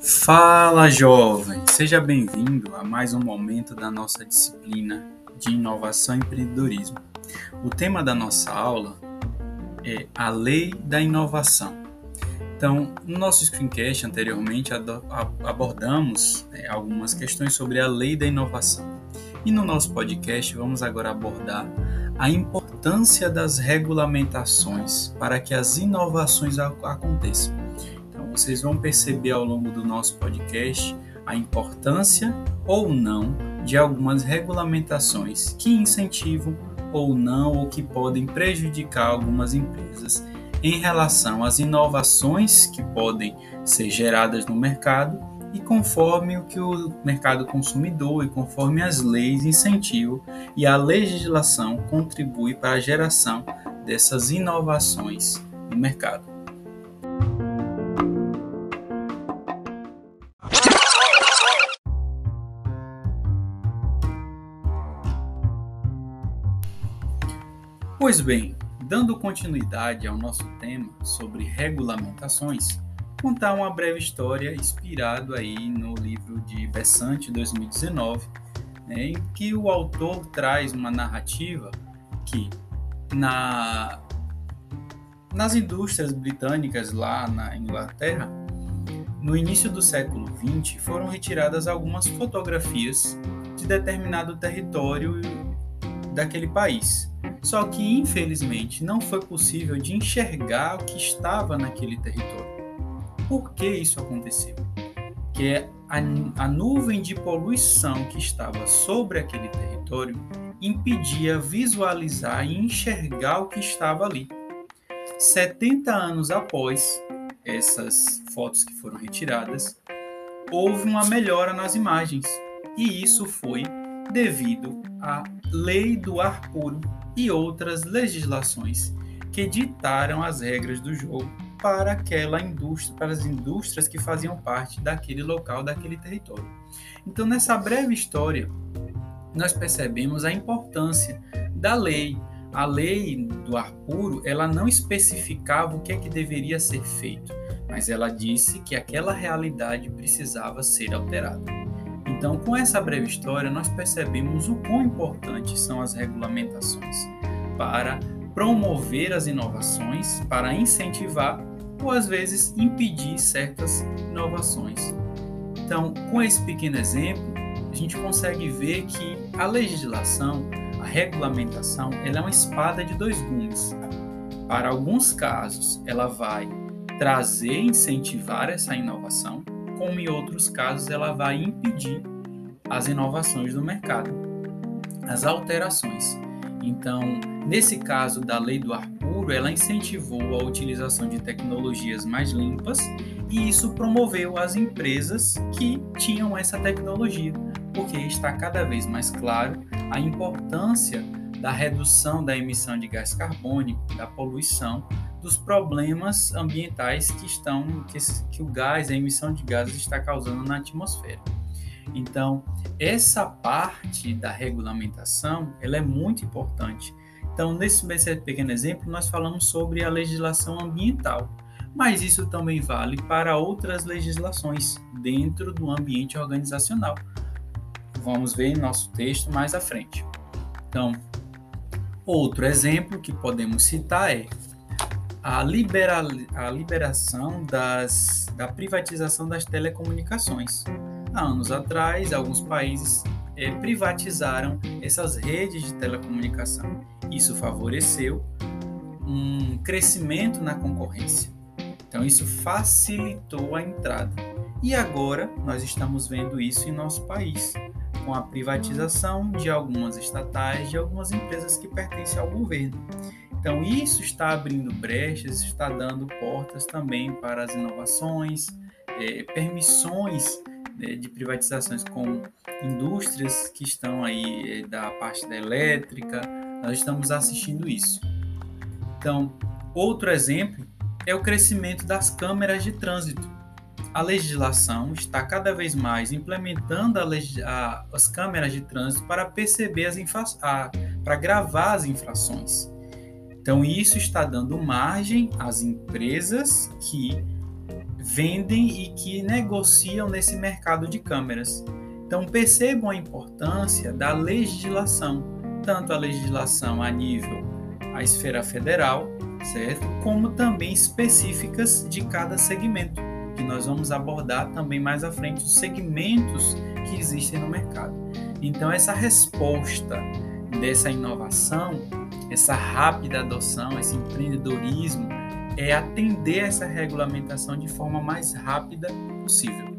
Fala, jovem! Seja bem-vindo a mais um momento da nossa disciplina de inovação e empreendedorismo. O tema da nossa aula é a lei da inovação. Então, no nosso screencast anteriormente abordamos né, algumas questões sobre a lei da inovação. E no nosso podcast vamos agora abordar a importância das regulamentações para que as inovações aconteçam. Então, vocês vão perceber ao longo do nosso podcast a importância ou não de algumas regulamentações que incentivam ou não ou que podem prejudicar algumas empresas em relação às inovações que podem ser geradas no mercado e conforme o que o mercado consumidor e conforme as leis incentivam e a legislação contribui para a geração dessas inovações no mercado. Pois bem, dando continuidade ao nosso tema sobre regulamentações, contar uma breve história inspirado aí no livro de Bessante 2019, né, em que o autor traz uma narrativa que na nas indústrias britânicas lá na Inglaterra, no início do século XX, foram retiradas algumas fotografias de determinado território daquele país. Só que, infelizmente, não foi possível de enxergar o que estava naquele território. Por que isso aconteceu? Que a, a nuvem de poluição que estava sobre aquele território impedia visualizar e enxergar o que estava ali. 70 anos após essas fotos que foram retiradas, houve uma melhora nas imagens, e isso foi devido à Lei do Ar Puro e outras legislações que ditaram as regras do jogo para aquela indústria, para as indústrias que faziam parte daquele local, daquele território. Então, nessa breve história, nós percebemos a importância da lei. A lei do ar puro, ela não especificava o que é que deveria ser feito, mas ela disse que aquela realidade precisava ser alterada. Então, com essa breve história, nós percebemos o quão importantes são as regulamentações para promover as inovações, para incentivar ou às vezes impedir certas inovações. Então, com esse pequeno exemplo, a gente consegue ver que a legislação, a regulamentação, ela é uma espada de dois gumes. Para alguns casos, ela vai trazer, incentivar essa inovação, como em outros casos ela vai impedir as inovações do mercado, as alterações. Então, nesse caso da lei do ar puro, ela incentivou a utilização de tecnologias mais limpas e isso promoveu as empresas que tinham essa tecnologia, porque está cada vez mais claro a importância da redução da emissão de gás carbônico, da poluição dos problemas ambientais que estão que, que o gás, a emissão de gases está causando na atmosfera. Então, essa parte da regulamentação, ela é muito importante. Então, nesse, pequeno exemplo, nós falamos sobre a legislação ambiental, mas isso também vale para outras legislações dentro do ambiente organizacional. Vamos ver em nosso texto mais à frente. Então, outro exemplo que podemos citar é a, libera, a liberação das, da privatização das telecomunicações. Há anos atrás, alguns países é, privatizaram essas redes de telecomunicação. Isso favoreceu um crescimento na concorrência. Então, isso facilitou a entrada. E agora nós estamos vendo isso em nosso país, com a privatização de algumas estatais, de algumas empresas que pertencem ao governo. Então, isso está abrindo brechas, está dando portas também para as inovações, é, permissões de privatizações com indústrias que estão aí é, da parte da elétrica. Nós estamos assistindo isso. Então, outro exemplo é o crescimento das câmeras de trânsito. A legislação está cada vez mais implementando a, as câmeras de trânsito para perceber as para gravar as infrações. Então, isso está dando margem às empresas que vendem e que negociam nesse mercado de câmeras. Então, percebam a importância da legislação, tanto a legislação a nível a esfera federal, certo? Como também específicas de cada segmento, que nós vamos abordar também mais à frente os segmentos que existem no mercado. Então, essa resposta dessa inovação, essa rápida adoção, esse empreendedorismo, é atender essa regulamentação de forma mais rápida possível.